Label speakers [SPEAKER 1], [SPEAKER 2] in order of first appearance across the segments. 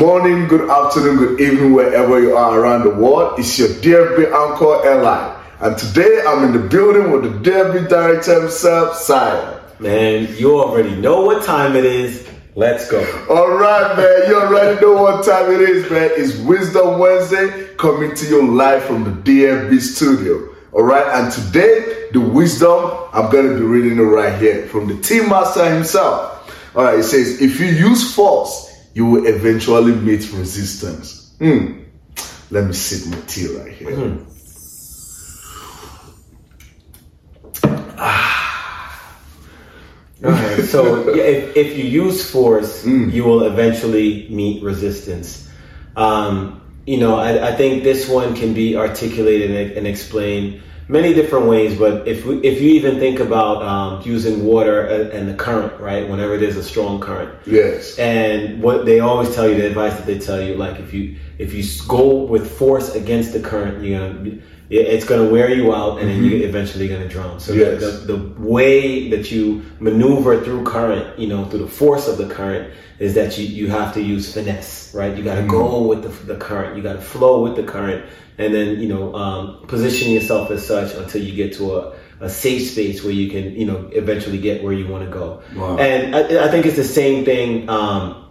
[SPEAKER 1] Morning, good afternoon, good evening, wherever you are around the world. It's your dear DFB Uncle Eli. And today I'm in the building with the DFB director himself, Simon.
[SPEAKER 2] Man, you already know what time it is. Let's go.
[SPEAKER 1] All right, man. You already know what time it is, man. It's Wisdom Wednesday coming to you live from the DFB studio. All right, and today the wisdom I'm going to be reading it right here from the Tea Master himself. All right, it says, if you use force, you will eventually meet resistance. Hmm. Let me sip my tea right here.
[SPEAKER 2] Mm. Okay, so if, if you use force,
[SPEAKER 1] Mm.
[SPEAKER 2] you will eventually meet resistance. Um, you know, I, I think this one can be articulated and, and explained many different ways. But if we, if you even think about um, using water and, and the current, right? Whenever there's a strong current,
[SPEAKER 1] Yes.
[SPEAKER 2] and what they always tell you, the advice that they tell you, like if you if you go with force against the current, you're gonna it's gonna wear you out, and then you're eventually gonna drown. So
[SPEAKER 1] Yes.
[SPEAKER 2] the, the way that you maneuver through current, you know, through the force of the current, is that you you have to use finesse, right? You got to go with the the current, you got to flow with the current, and then you know um, position yourself as such until you get to a a safe space where you can, you know, eventually get where you want to go.
[SPEAKER 1] Wow.
[SPEAKER 2] And I, I think it's the same thing um,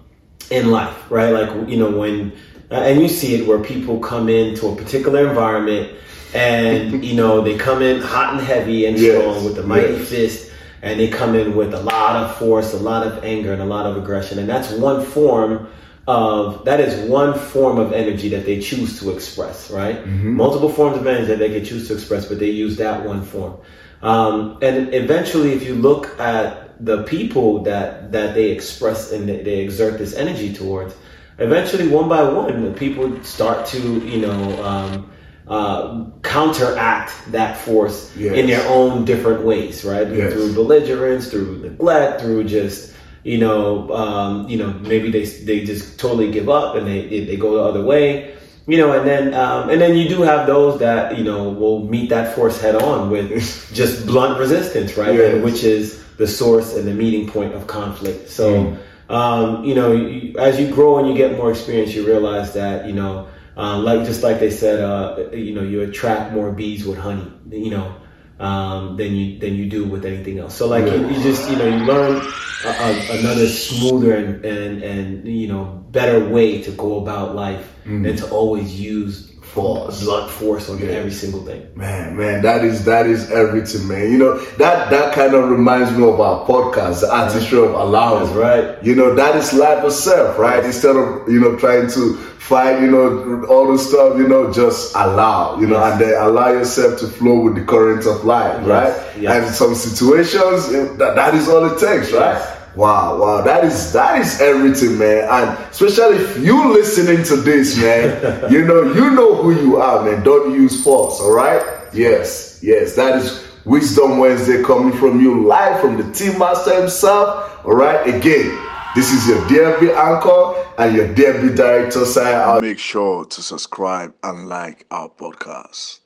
[SPEAKER 2] in life, right? Like you know when, and you see it where people come into a particular environment, and you know they come in hot and heavy and
[SPEAKER 1] Yes,
[SPEAKER 2] strong with the mighty
[SPEAKER 1] yes.
[SPEAKER 2] fist, and they come in with a lot of force, a lot of anger, and a lot of aggression, and that's one form of that is one form of energy that they choose to express, right? Multiple forms of energy that they can choose to express, but they use that one form. Um, and eventually, if you look at the people that that they express and they exert this energy towards, eventually, one by one, the people start to you know um, uh, counteract that force
[SPEAKER 1] Yes.
[SPEAKER 2] in their own different ways, right?
[SPEAKER 1] Yes.
[SPEAKER 2] Through belligerence, through neglect, through just you know, um, you know, maybe they they just totally give up and they they, go the other way, you know, and then um, and then you do have those that you know will meet that force head on with just blunt resistance, right?
[SPEAKER 1] Yes.
[SPEAKER 2] And which is the source and the meeting point of conflict. So, um, you know, you, as you grow and you get more experience, you realize that you know, um, like just like they said, uh, you know, you attract more bees with honey, you know. Um, than you than you do with anything else. So like you, you just you know you learn a, a, another smoother and, and and you know better way to go about life than to always use
[SPEAKER 1] Force.
[SPEAKER 2] blunt force on every single thing.
[SPEAKER 1] Man, man, that is that is everything, man. You know that that kind of reminds me of our podcast, the artistry of allowance,
[SPEAKER 2] That's right.
[SPEAKER 1] You know that is life itself, right? Instead of you know trying to fight, you know all the stuff, you know, just allow, you know,
[SPEAKER 2] Yes.
[SPEAKER 1] and then allow yourself to flow with the current of life,
[SPEAKER 2] Yes,
[SPEAKER 1] right?
[SPEAKER 2] yes.
[SPEAKER 1] And some situations, eh, that, that is all it takes, right? Wow, wow, that is that is everything, man. And especially if you listening to this, man, you know, you know who you are, man. Don't use force, all right? Yes, yes, that is Wisdom Wednesday coming from you live from the Tea Master himself. All right, again, this is your DFB anchor and your DFB director. Sign out. Make sure to subscribe and like our podcast.